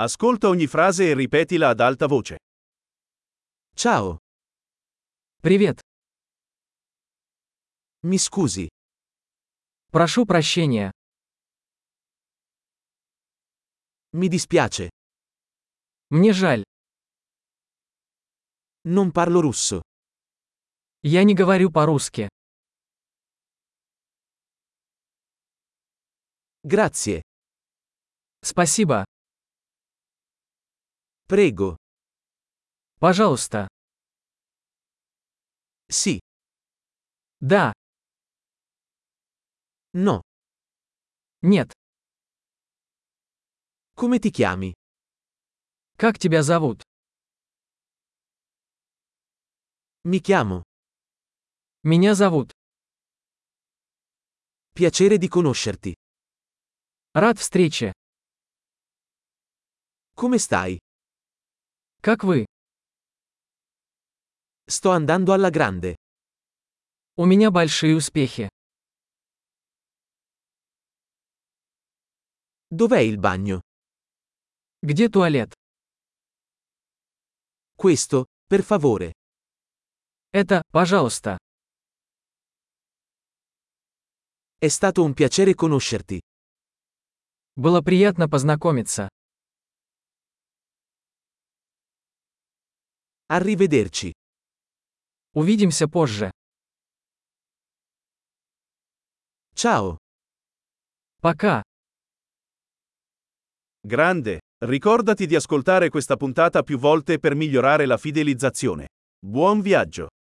Ascolta ogni frase e ripetila ad alta voce. Ciao, Привет. mi scusi, Прошу прощения. mi dispiace, Мне жаль. non parlo russo. Я не говорю по-русски. Grazie, Спасибо. prego, Пожалуйста. sì, Да. no. Нет. Come ti chiami? Как тебя зовут? Mi chiamo. Меня зовут. Piacere di conoscerti. Рад встрече. Come stai? Как вы? Sto andando alla grande. У меня большие успехи. Dov'è il bagno? Где туалет? Questo, per favore. Это, пожалуйста. È stato un piacere conoscerti. Было приятно познакомиться. Arrivederci. Увидимся позже. Ciao. Пока. Grande, ricordati di ascoltare questa puntata più volte per migliorare la fidelizzazione. Buon viaggio!